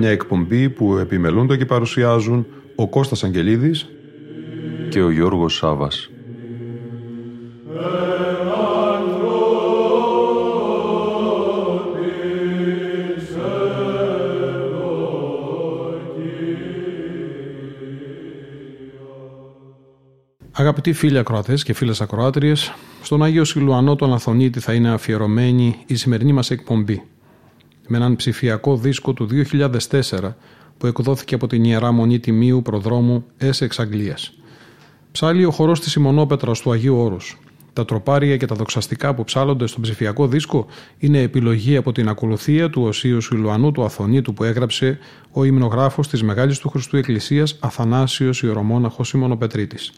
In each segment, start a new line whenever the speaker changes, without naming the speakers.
Μια εκπομπή που επιμελούνται και παρουσιάζουν ο Κώστας Αγγελίδης και ο Γιώργος Σάβας.
Αγαπητοί φίλοι ακροατές και φίλες ακροάτριες, στον Άγιο Σιλουανό τον Αθωνίτη θα είναι αφιερωμένη η σημερινή μας εκπομπή. Με έναν ψηφιακό δίσκο του 2004 που εκδόθηκε από την Ιερά Μονή Τιμίου Προδρόμου Essex Αγγλίας. Ψάλλει ο χορός της Ιμονόπετρα του Αγίου Όρου. Τα τροπάρια και τα δοξαστικά που ψάλλονται στον ψηφιακό δίσκο είναι επιλογή από την ακολουθία του Οσίους Σιλουανού του Αθωνίτου που έγραψε ο υμνογράφος της Μεγάλης του Χριστού Εκκλησίας Αθανάσιος Ιερομόναχος Ιμονοπετρίτης.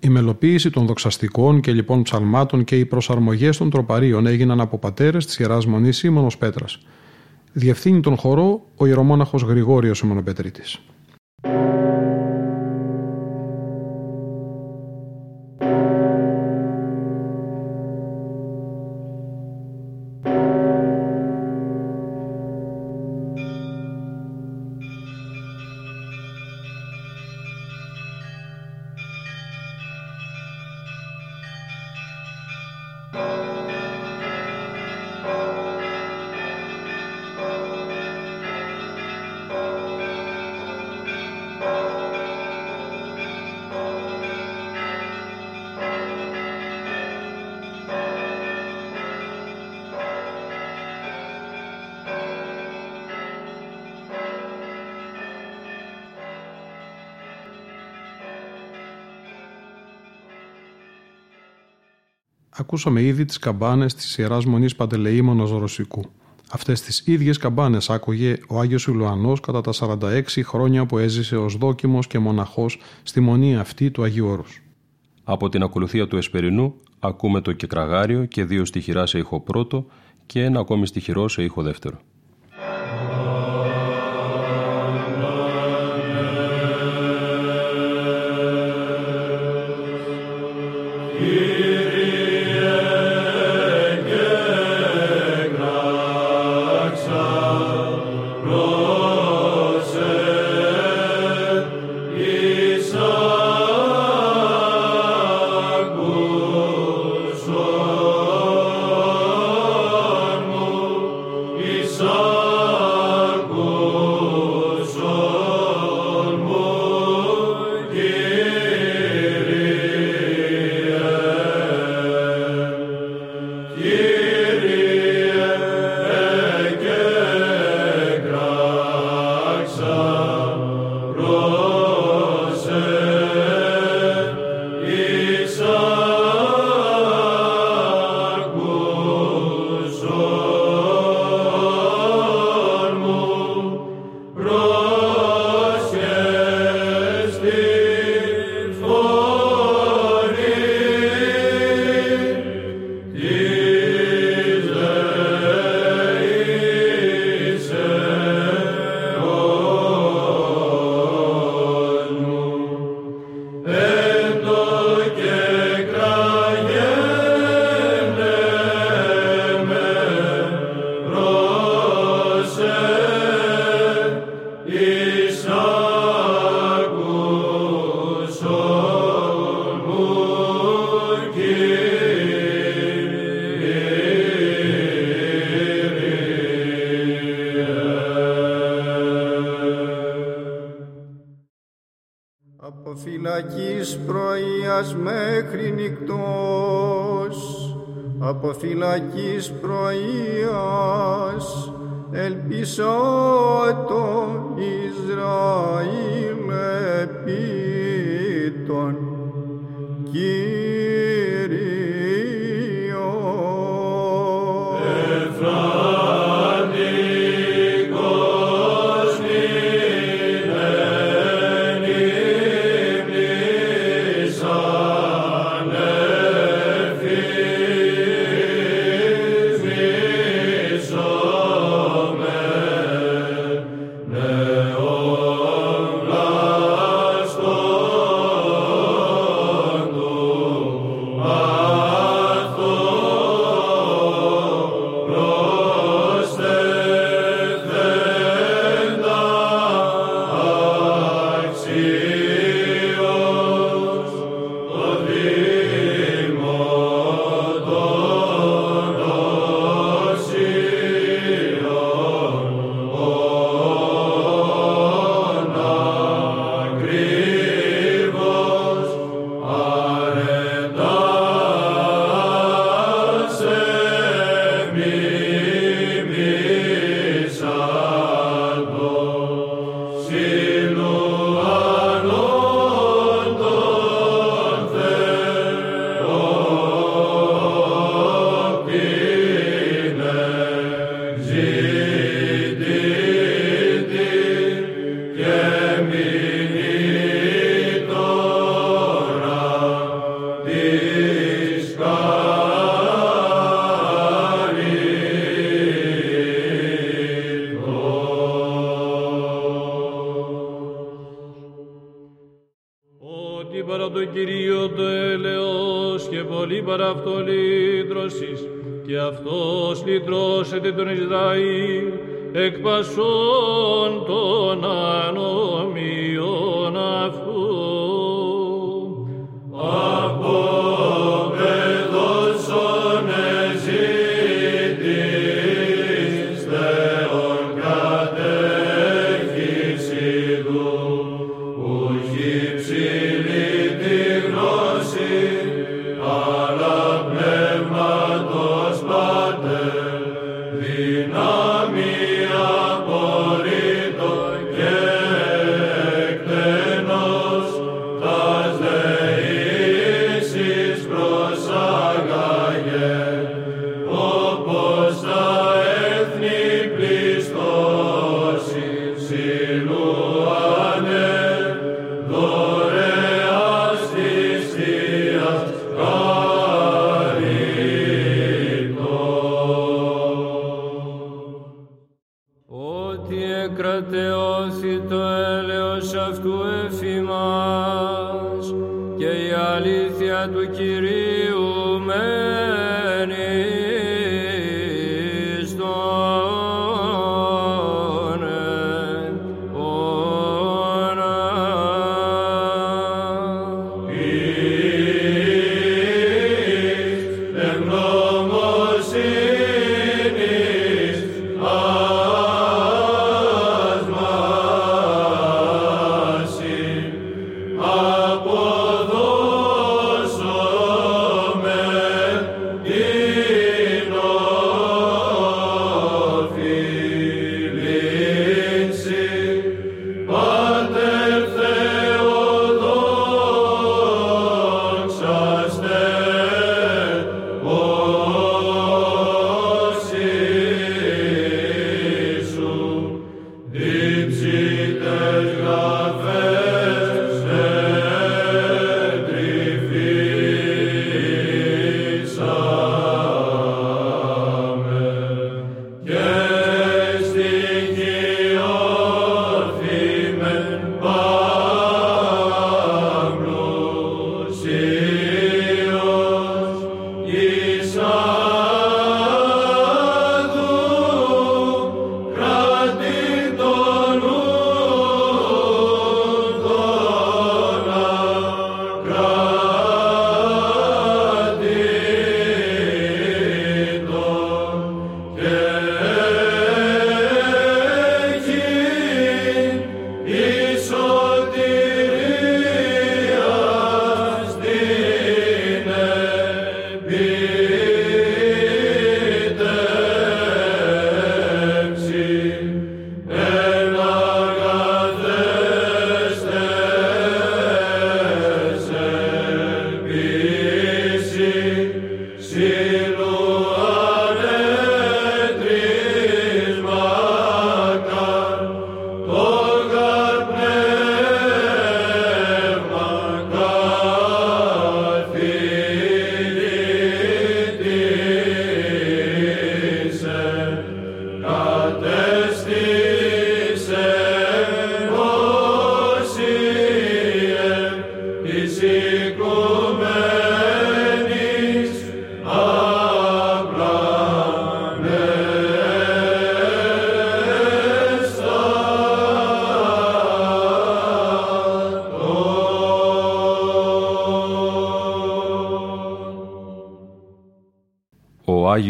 Η μελοποίηση των δοξαστικών και λοιπόν ψαλμάτων και οι προσαρμογές των τροπαρίων έγιναν από πατέρες της Ιεράς Μονής Ήμωνος Πέτρας. Διευθύνει τον χορό ο ιερομόναχος Γρηγόριος Ιμονοπετρίτης. Ακούσαμε ήδη τις καμπάνες της Ιεράς Μονής Παντελεήμονος Ρωσικού. Αυτές τις ίδιες καμπάνες άκουγε ο Άγιος Ιλουανός κατά τα 46 χρόνια που έζησε ως δόκιμος και μοναχός στη μονή αυτή του Αγίου Όρους.
Από την ακολουθία του Εσπερινού ακούμε το κεκραγάριο και δύο στοιχειρά σε ήχο πρώτο και ένα ακόμη στοιχειρό σε ήχο δεύτερο.
Φυλακής πρωίας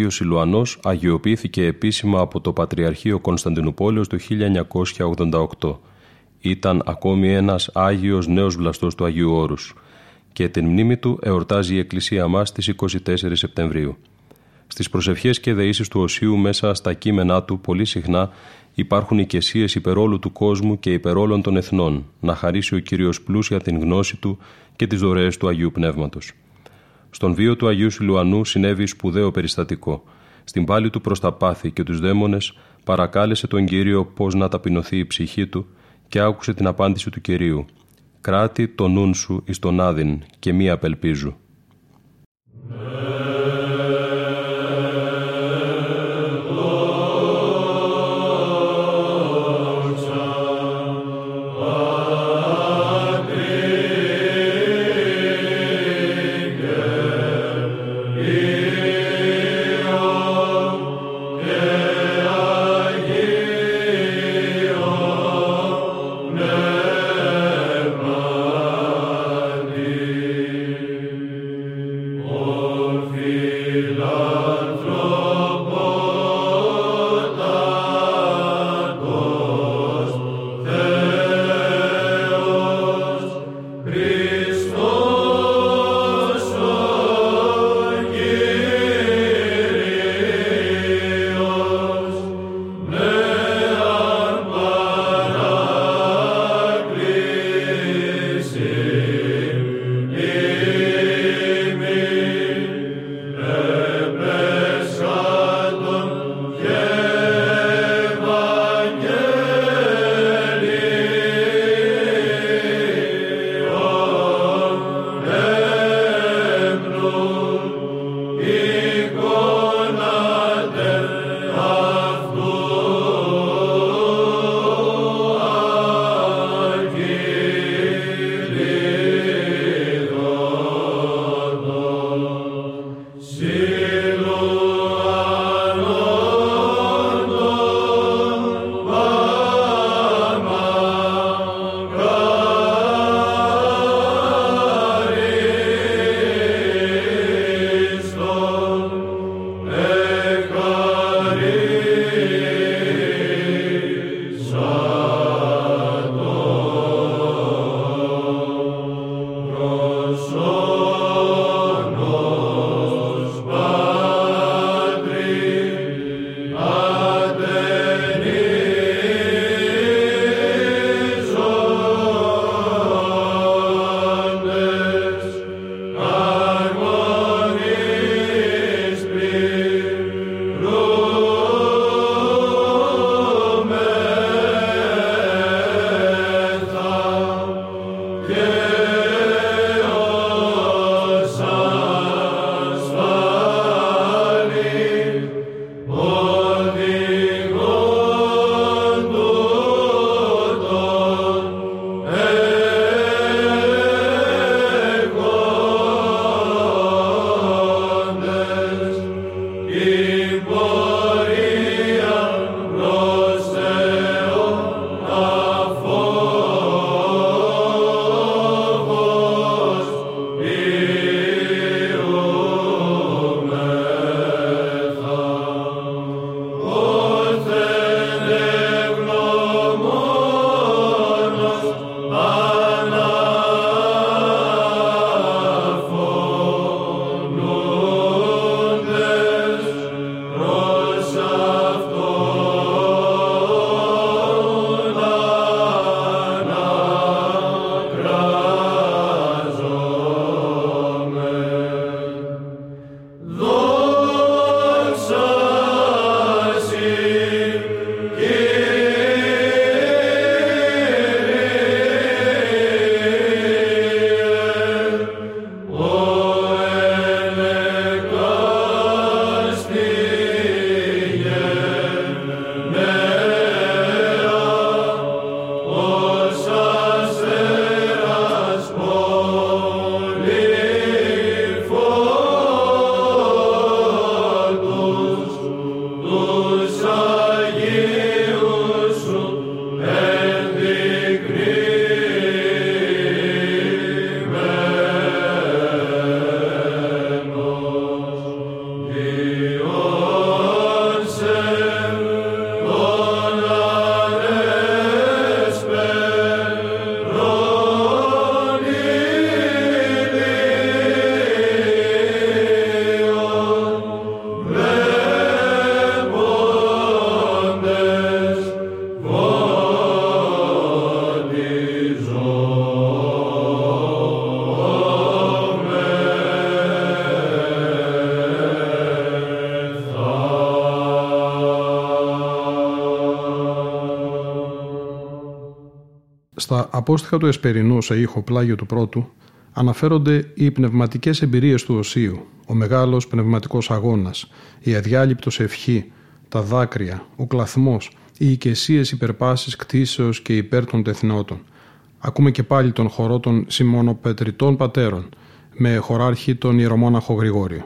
Άγιος Ιλουανός αγιοποιήθηκε επίσημα από το Πατριαρχείο Κωνσταντινούπολεως το 1988. Ήταν ακόμη ένας Άγιος νέος βλαστός του Αγίου Όρους και την μνήμη του εορτάζει η Εκκλησία μας στις 24 Σεπτεμβρίου. Στις προσευχές και δεήσεις του Οσίου μέσα στα κείμενά του πολύ συχνά υπάρχουν οικεσίες υπερόλου του κόσμου και υπερόλων των εθνών, να χαρίσει ο Κύριος πλούσια την γνώση του και τις δωρεές του Αγίου Πνεύματος. Στον βίο του Αγίου Σιλουανού συνέβη σπουδαίο περιστατικό. Στην πάλη του προς τα πάθη και τους δαίμονες παρακάλεσε τον Κύριο πώς να ταπεινωθεί η ψυχή του και άκουσε την απάντηση του Κυρίου. «Κράτη το νουν σου εις τον άδειν και μη απελπίζου».
Στα απόστοιχα του Εσπερινού σε ήχο πλάγιο του πρώτου αναφέρονται οι πνευματικές εμπειρίες του Οσίου, ο μεγάλος πνευματικός αγώνας, η αδιάλειπτος ευχή, τα δάκρυα, ο κλαθμός, οι οικεσίες υπερπάσεις κτίσεως και υπέρ των τεθνότων. Ακούμε και πάλι τον χορό των Σιμωνοπετριτών Πατέρων, με χωράρχη τον Ιερομόναχο Γρηγόριο.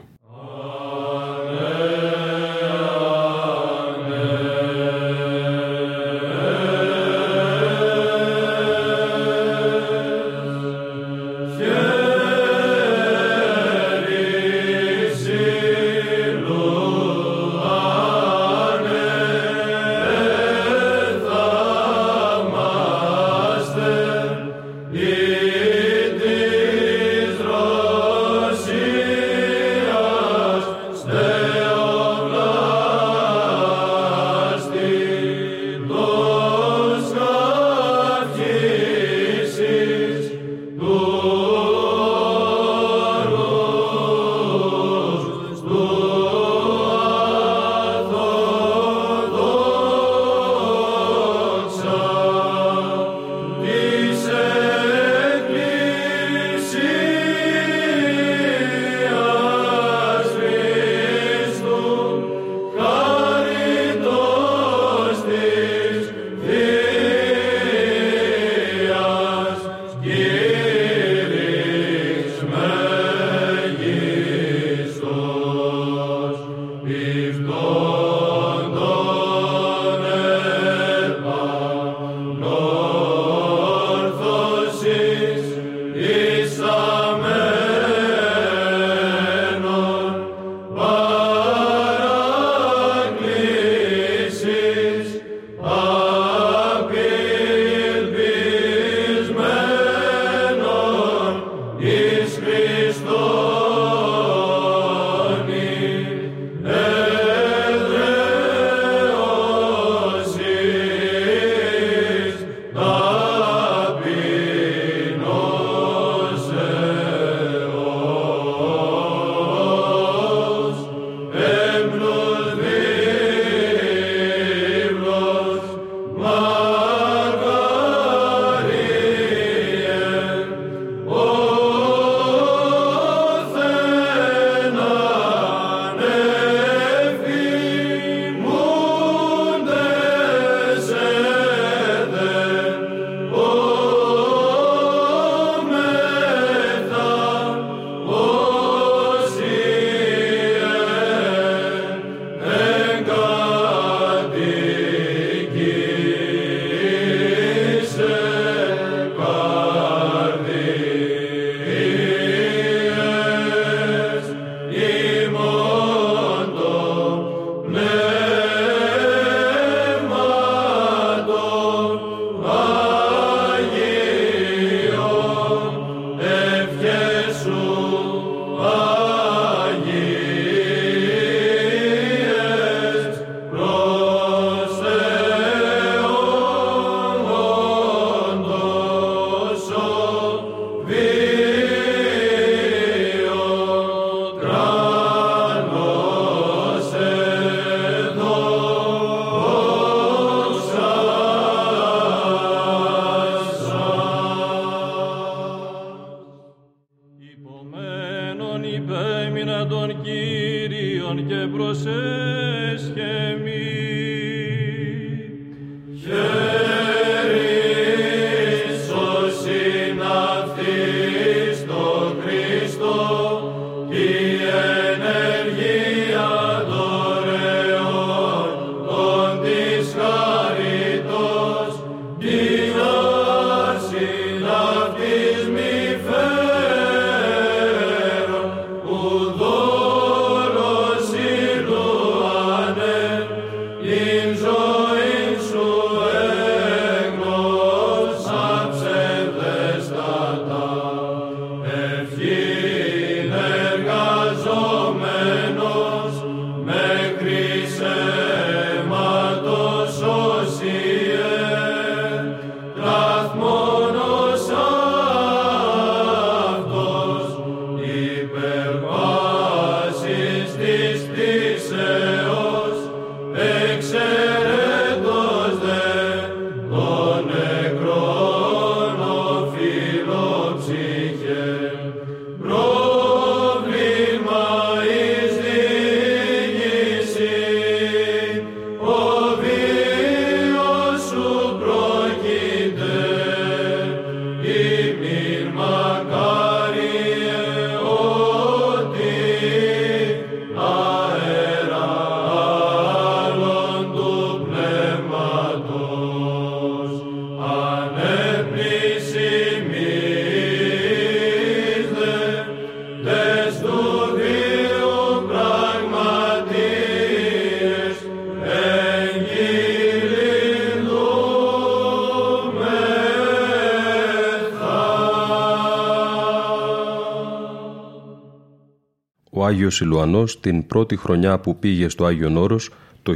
Σιλουανός την πρώτη χρονιά που πήγε στο Άγιον Όρος το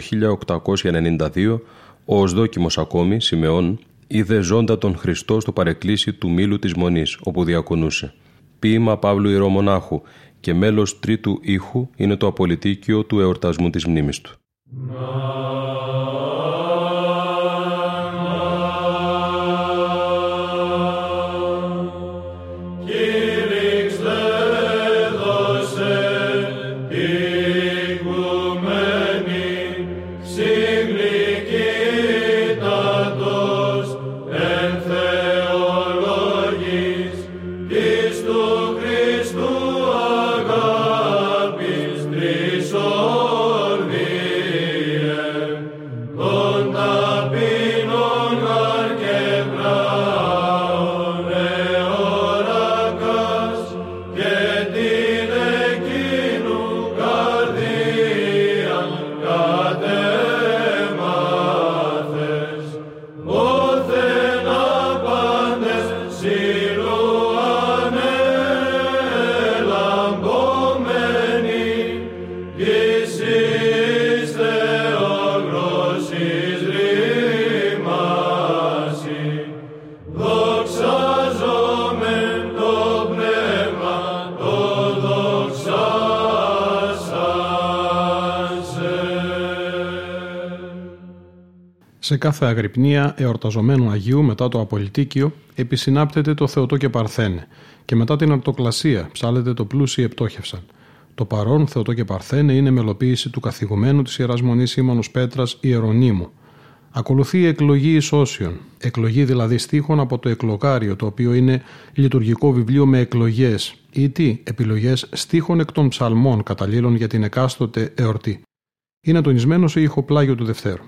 1892, ο Οσδόκιμος ακόμη, Σιμεών, είδε ζώντα τον Χριστό στο παρεκκλήσι του Μήλου της Μονής, όπου διακονούσε. Ποίημα Παύλου Ιερομονάχου και μέλος τρίτου ήχου είναι το απολυτίκιο του εορτασμού της μνήμης του.
Σε κάθε αγρυπνία εορταζομένου Αγίου μετά το Απολυτίκιο επισυνάπτεται το Θεοτό και Παρθένε και μετά την Αρτοκλασία ψάλεται το πλούσιο Επτόχευσαν. Το παρόν Θεοτό και Παρθένε είναι μελοποίηση του καθηγουμένου της Ιεράς Μονής Σίμωνος Πέτρας Ιερονίμου. Ακολουθεί η εκλογή ισόσιων, εκλογή δηλαδή στίχων από το εκλογάριο, το οποίο είναι λειτουργικό βιβλίο με εκλογές ή τι, επιλογές στίχων εκ των ψαλμών καταλήλων για την εκάστοτε εορτή. Είναι τονισμένο σε ηχοπλάγιο του Δευτέρου.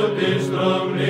Εμπελαθώ μην του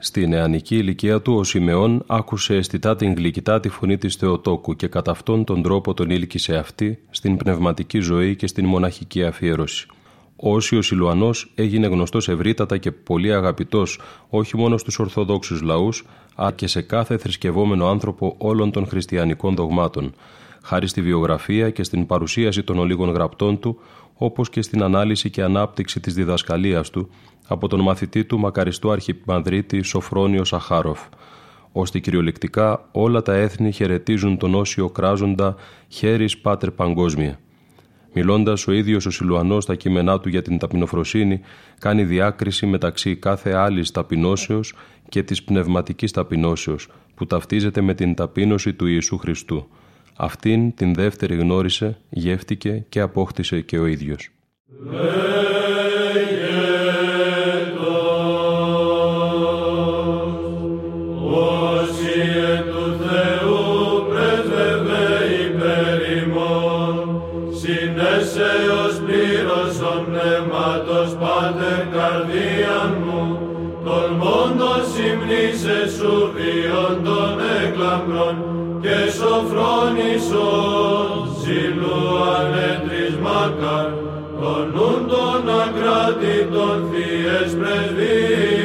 Στην νεανική ηλικία του ο Σιμεών άκουσε αισθητά την γλυκητά τη φωνή της Θεοτόκου και κατά αυτόν τον τρόπο τον ήλκησε αυτή στην πνευματική ζωή και στην μοναχική αφιέρωση. Ο Όσιος Ιλουανός έγινε γνωστός ευρύτατα και πολύ αγαπητός όχι μόνο στους Ορθοδόξους λαούς, αλλά και σε κάθε θρησκευόμενο άνθρωπο όλων των χριστιανικών δογμάτων, χάρη στη βιογραφία και στην παρουσίαση των ολίγων γραπτών του, όπως και στην ανάλυση και ανάπτυξη της διδασκαλίας του από τον μαθητή του μακαριστού αρχιμανδρίτη Σοφρόνιο Σαχάροφ, ώστε κυριολεκτικά όλα τα έθνη χαιρετίζουν τον όσιο κράζοντα «Χέρις Πάτερ Παγκόσμια». Μιλώντας ο ίδιος ο Σιλουανός στα κείμενά του για την ταπεινοφροσύνη, κάνει διάκριση μεταξύ κάθε άλλης ταπεινώσεως και της πνευματικής ταπεινώσεως, που ταυτίζεται με την ταπείνωση του Ιησού Χριστού. Αυτήν την δεύτερη γνώρισε, γεύτηκε και απόκτησε και ο ίδιος.
Και σοφρόνησον ζήλου ανέτρισμακαν τον νουν των ακράτητων θείες πρεσβείες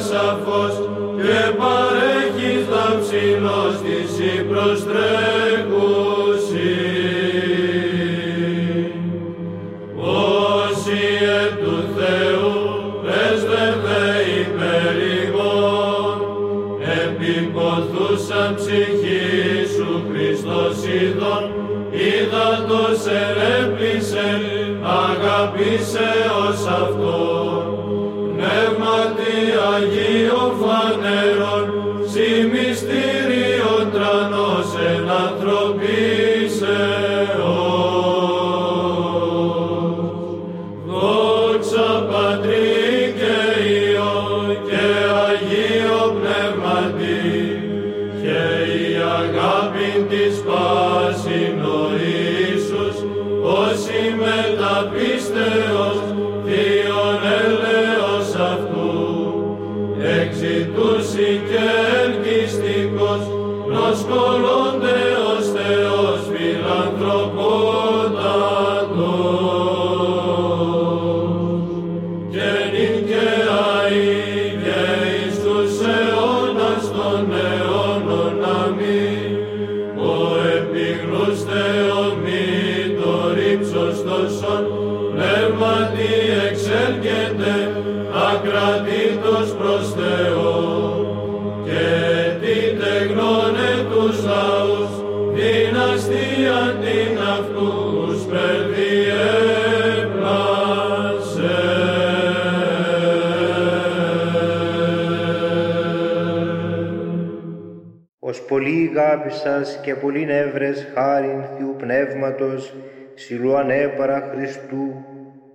σαφώς και παρέχεις δαψιλός της η προστρέχουση. Όσοι εν του Θεού πρέσβευε υπέρ ημών, επιποθούσαν ψυχή σου Χριστός είδων,
αγάπης σας και πολύ νεύρες χάριν Θεού Πνεύματος, Σιλουανέ παρά Χριστού,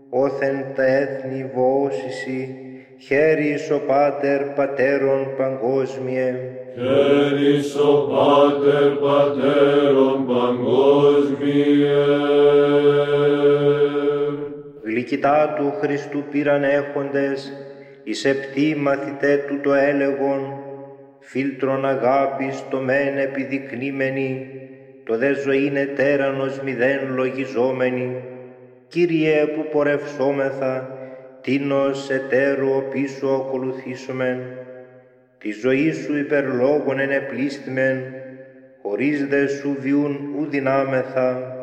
όθεν τα έθνη βοώσισι, χέρις ο Πάτερ Πατέρων παγκόσμιε.
Χέρις ο Πάτερ Πατέρων παγκόσμιε.
Γλυκητά του Χριστού πήραν έχοντες, εις επτή μαθητέ του το έλεγον, φίλτρον αγάπης το μεν επιδεικνύμενη, το δε είναι τέρανος μηδέν λογιζόμενη. Κύριε που πορευσόμεθα, τίνος εταίρο πίσω ακολουθήσομεν, τη ζωή σου υπερλόγων ενεπλίστημεν, χωρίς δε σου βιούν ου δυνάμεθα,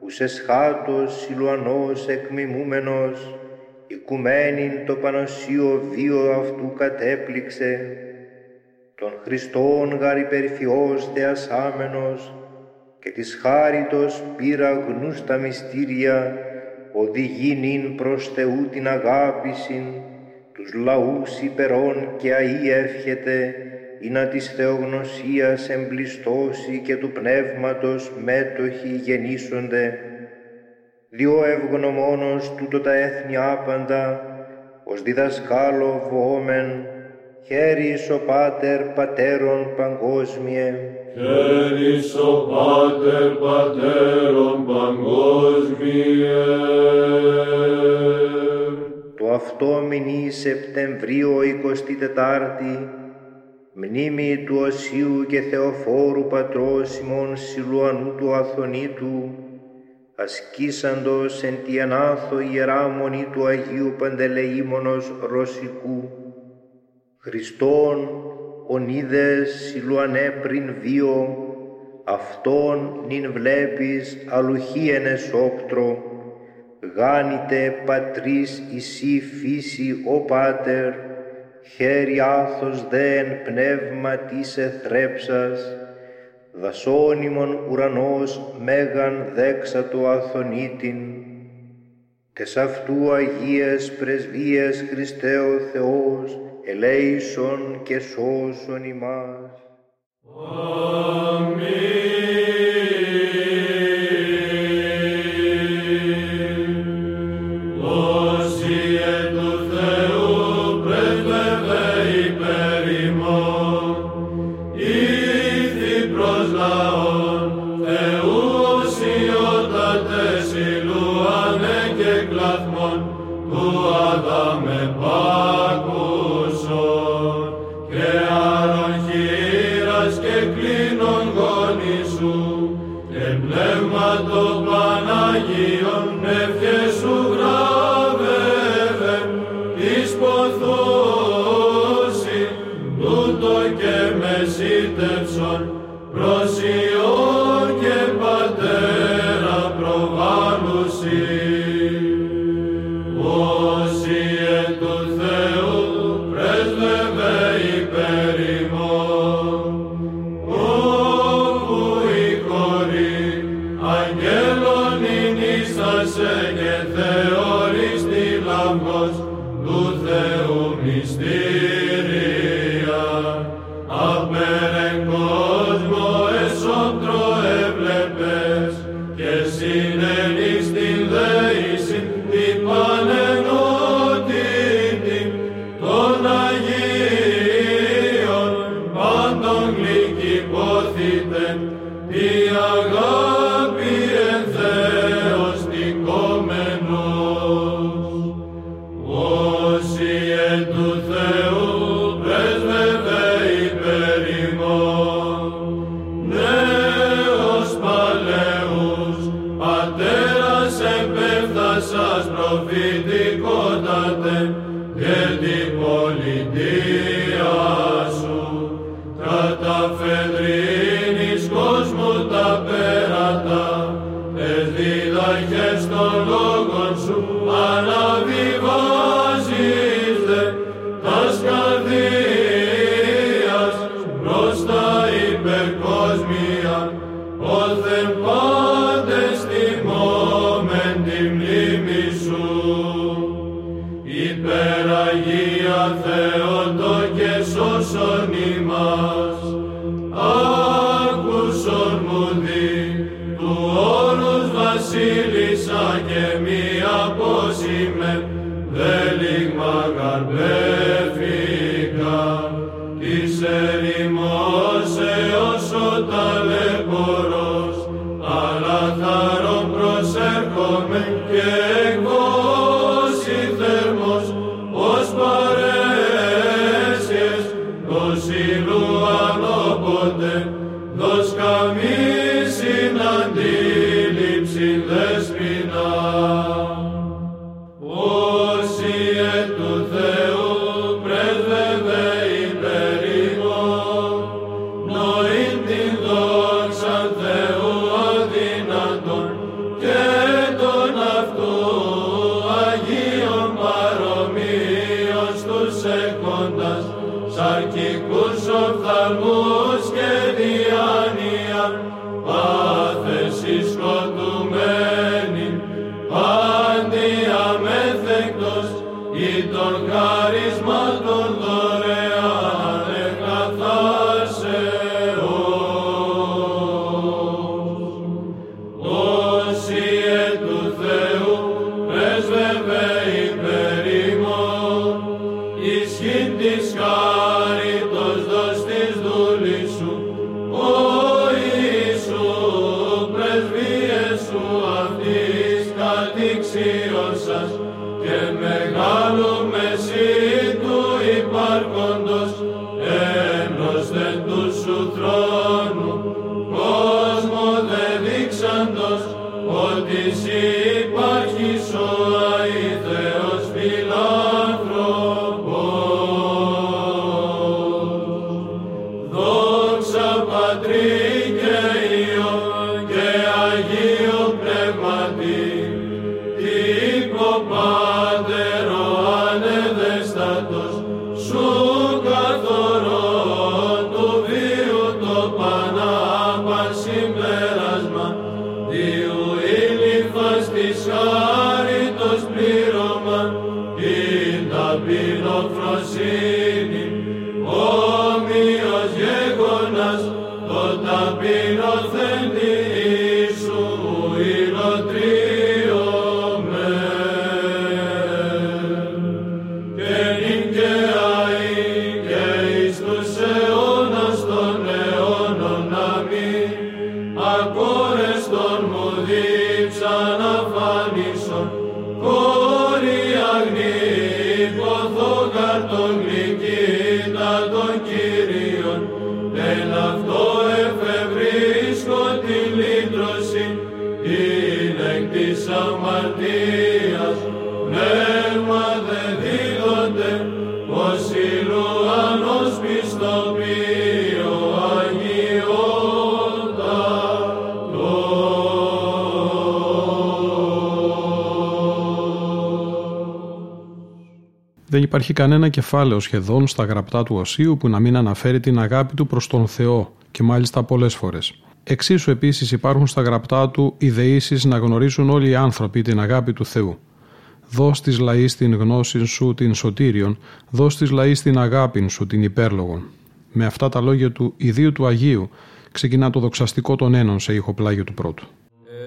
ους εσχάτος σιλουανός εκμιμούμενος, οικουμένην το πανοσίο βίο αυτού κατέπληξε, τον Χριστόν γαρ υπερφιός δεασάμενος και της χάριτος πήρα γνούστα μυστήρια οδηγεί νυν προς Θεού την αγάπησιν τους λαούς υπερών και αΐ εύχεται ή να της θεογνωσίας εμπλιστώσει και του πνεύματος μέτοχοι γεννήσονται. Διό ευγνωμόνος τούτο τα έθνη άπαντα ως διδασκάλο βοόμεν χέρις ο Πάτερ Πατέρων παγκόσμιε.
Χέρις ο Πάτερ Πατέρων παγκόσμιε.
Το αυτό μηνύ Σεπτεμβρίου 24η, μνήμη του Οσίου και Θεοφόρου Πατρός ημών Σιλουανού του Αθωνίτου, ασκήσαντος εν τη ανάθο ιερά μονή του Αγίου Παντελεήμονος Ρωσικού, Χριστόν ονίδες Σιλουανέ πριν βίο, αυτόν νυν βλέπεις αλουχίεν εσόκτρο, γάνητε πατρίς εσύ φύση ο Πάτερ, χέρι άθος δέν πνεύμα της εθρέψας, δασόνιμον ουρανός μέγαν δέξατο αθωνίτην, τες αυτού Αγίες πρεσβείες Χριστέ ο Θεός, ελέησον και σώσον ημάς.
υπερκόσμια,
Δεν υπάρχει κανένα κεφάλαιο σχεδόν στα γραπτά του Οσίου που να μην αναφέρει την αγάπη του προς τον Θεό και μάλιστα πολλές φορές. Εξίσου επίσης υπάρχουν στα γραπτά του ιδεήσεις να γνωρίζουν όλοι οι άνθρωποι την αγάπη του Θεού. Δώσ' της λαής την γνώση σου την σωτήριον, δώσ' της λαής την αγάπη σου την υπέρλογον. Με αυτά τα λόγια του ιδίου του Αγίου ξεκινά το δοξαστικό των ένων σε ηχοπλάγιο του πρώτου.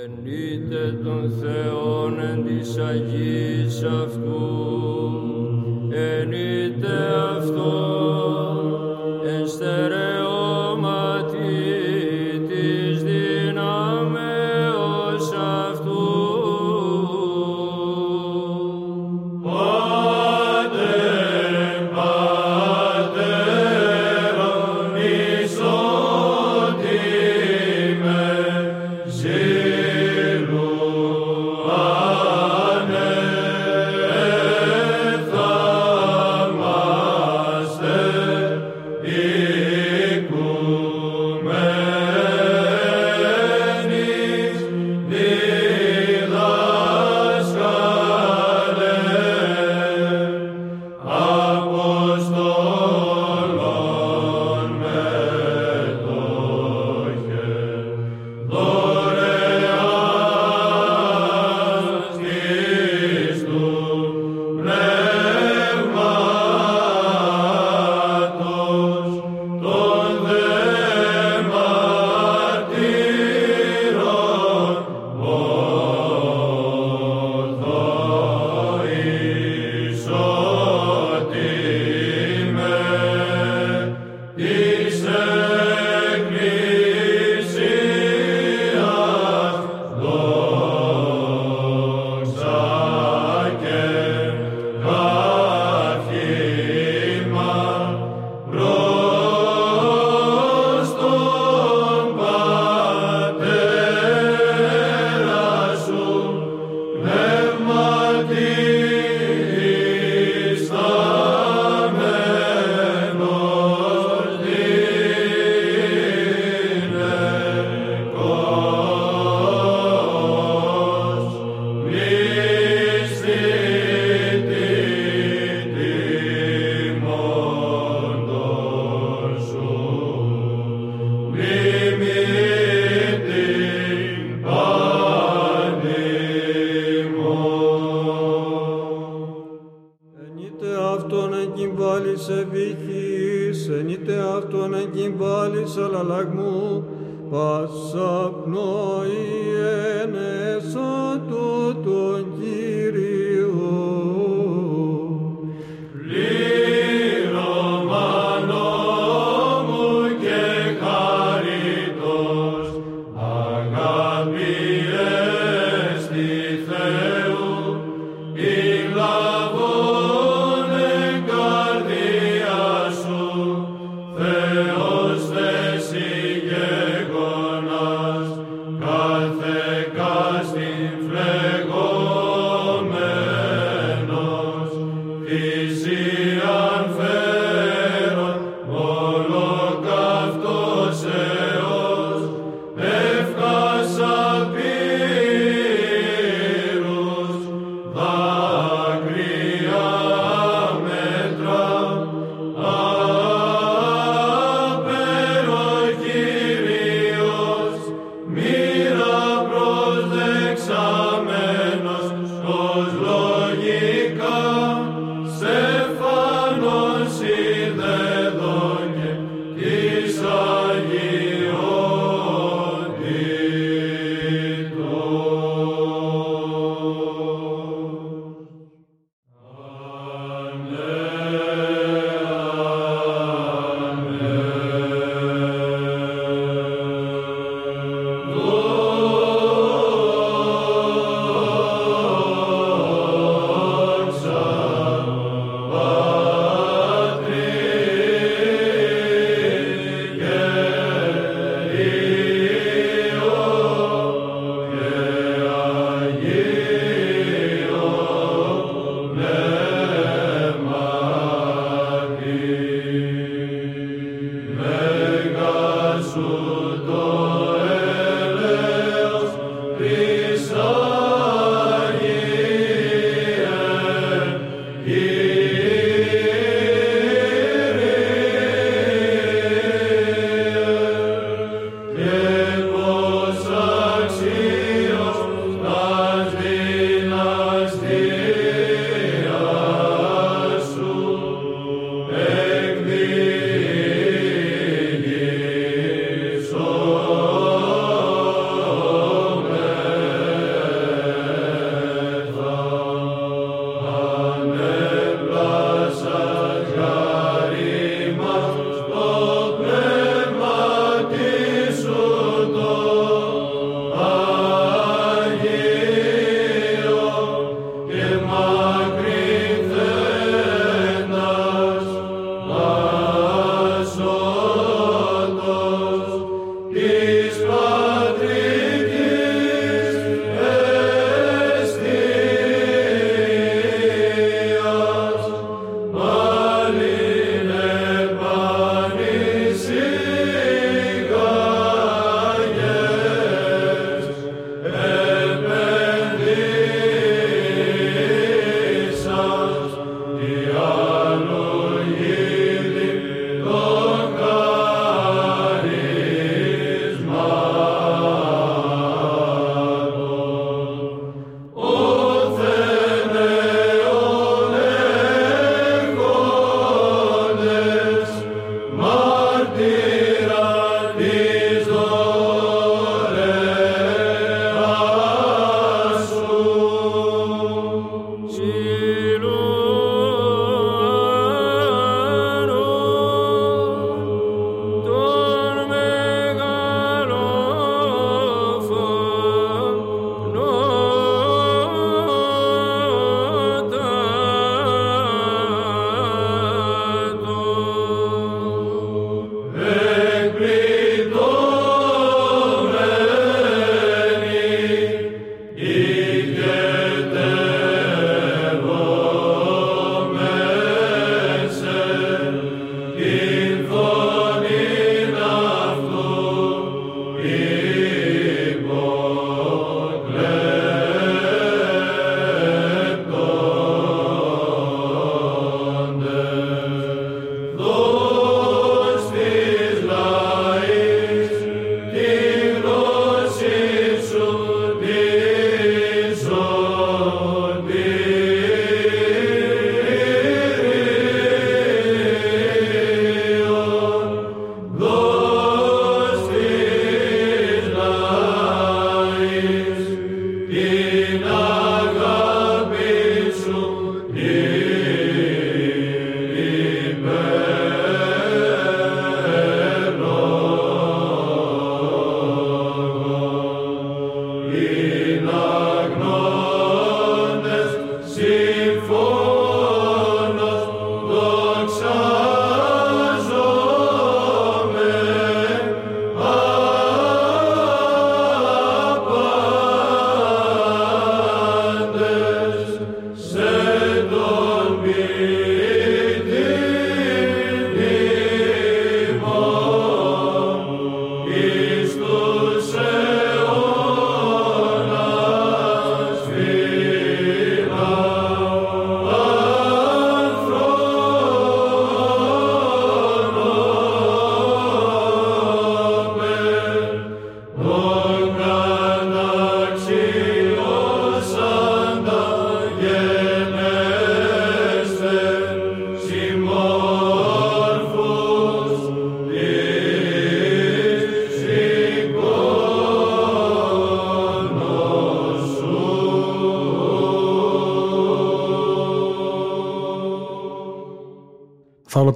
Ενείτε τον Θεόν εν της Αγής αυτού, ενείτε αυτό εν στερεώματι της δυνάμεως αυτού.
Πάτερ, Πατέρων, εις ότι με τε αυτόν εγκυμπάλει σε βίκη, ενίτε αυτόν εγκυμπάλει σε λαλαγμού, πάσα ενεσά.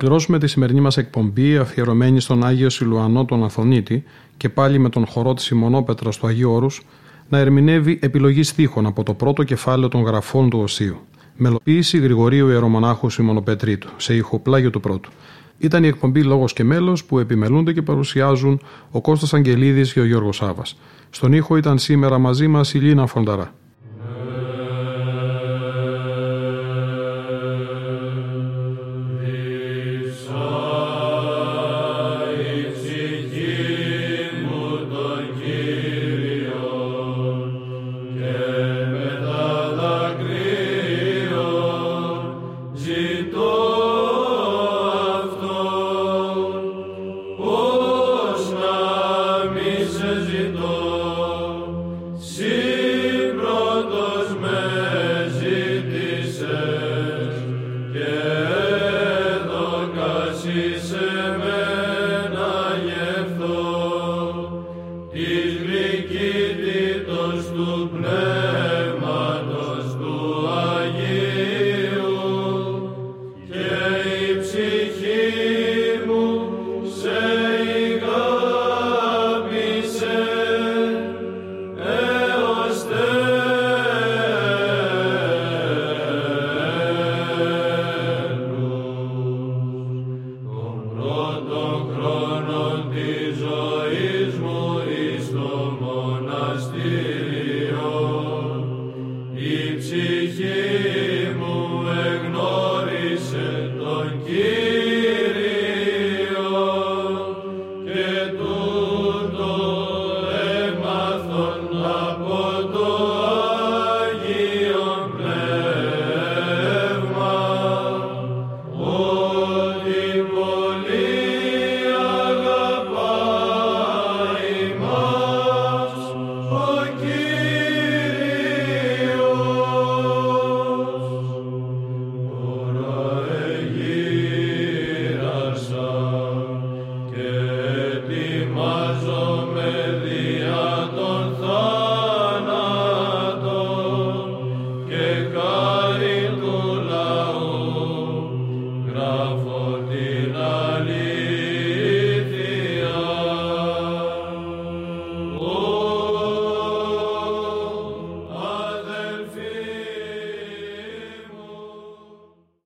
Ολοκληρώσουμε τη σημερινή μας εκπομπή αφιερωμένη στον Άγιο Σιλουανό τον Αθωνίτη και πάλι με τον χορό της Σιμονόπετρας του Αγίου Όρους να ερμηνεύει επιλογής στίχων από το πρώτο κεφάλαιο των γραφών του Οσίου. Μελοποίηση Γρηγορίου Ιερομονάχου Σιμονοπετρίτου σε ηχοπλάγιο του πρώτου. Ήταν η εκπομπή Λόγος και Μέλος που επιμελούνται και παρουσιάζουν ο Κώστας Αγγελίδης και ο Γιώργος Σάβας. Στον ήχο ήταν σήμερα μαζί μας η Λίνα Φονταρά.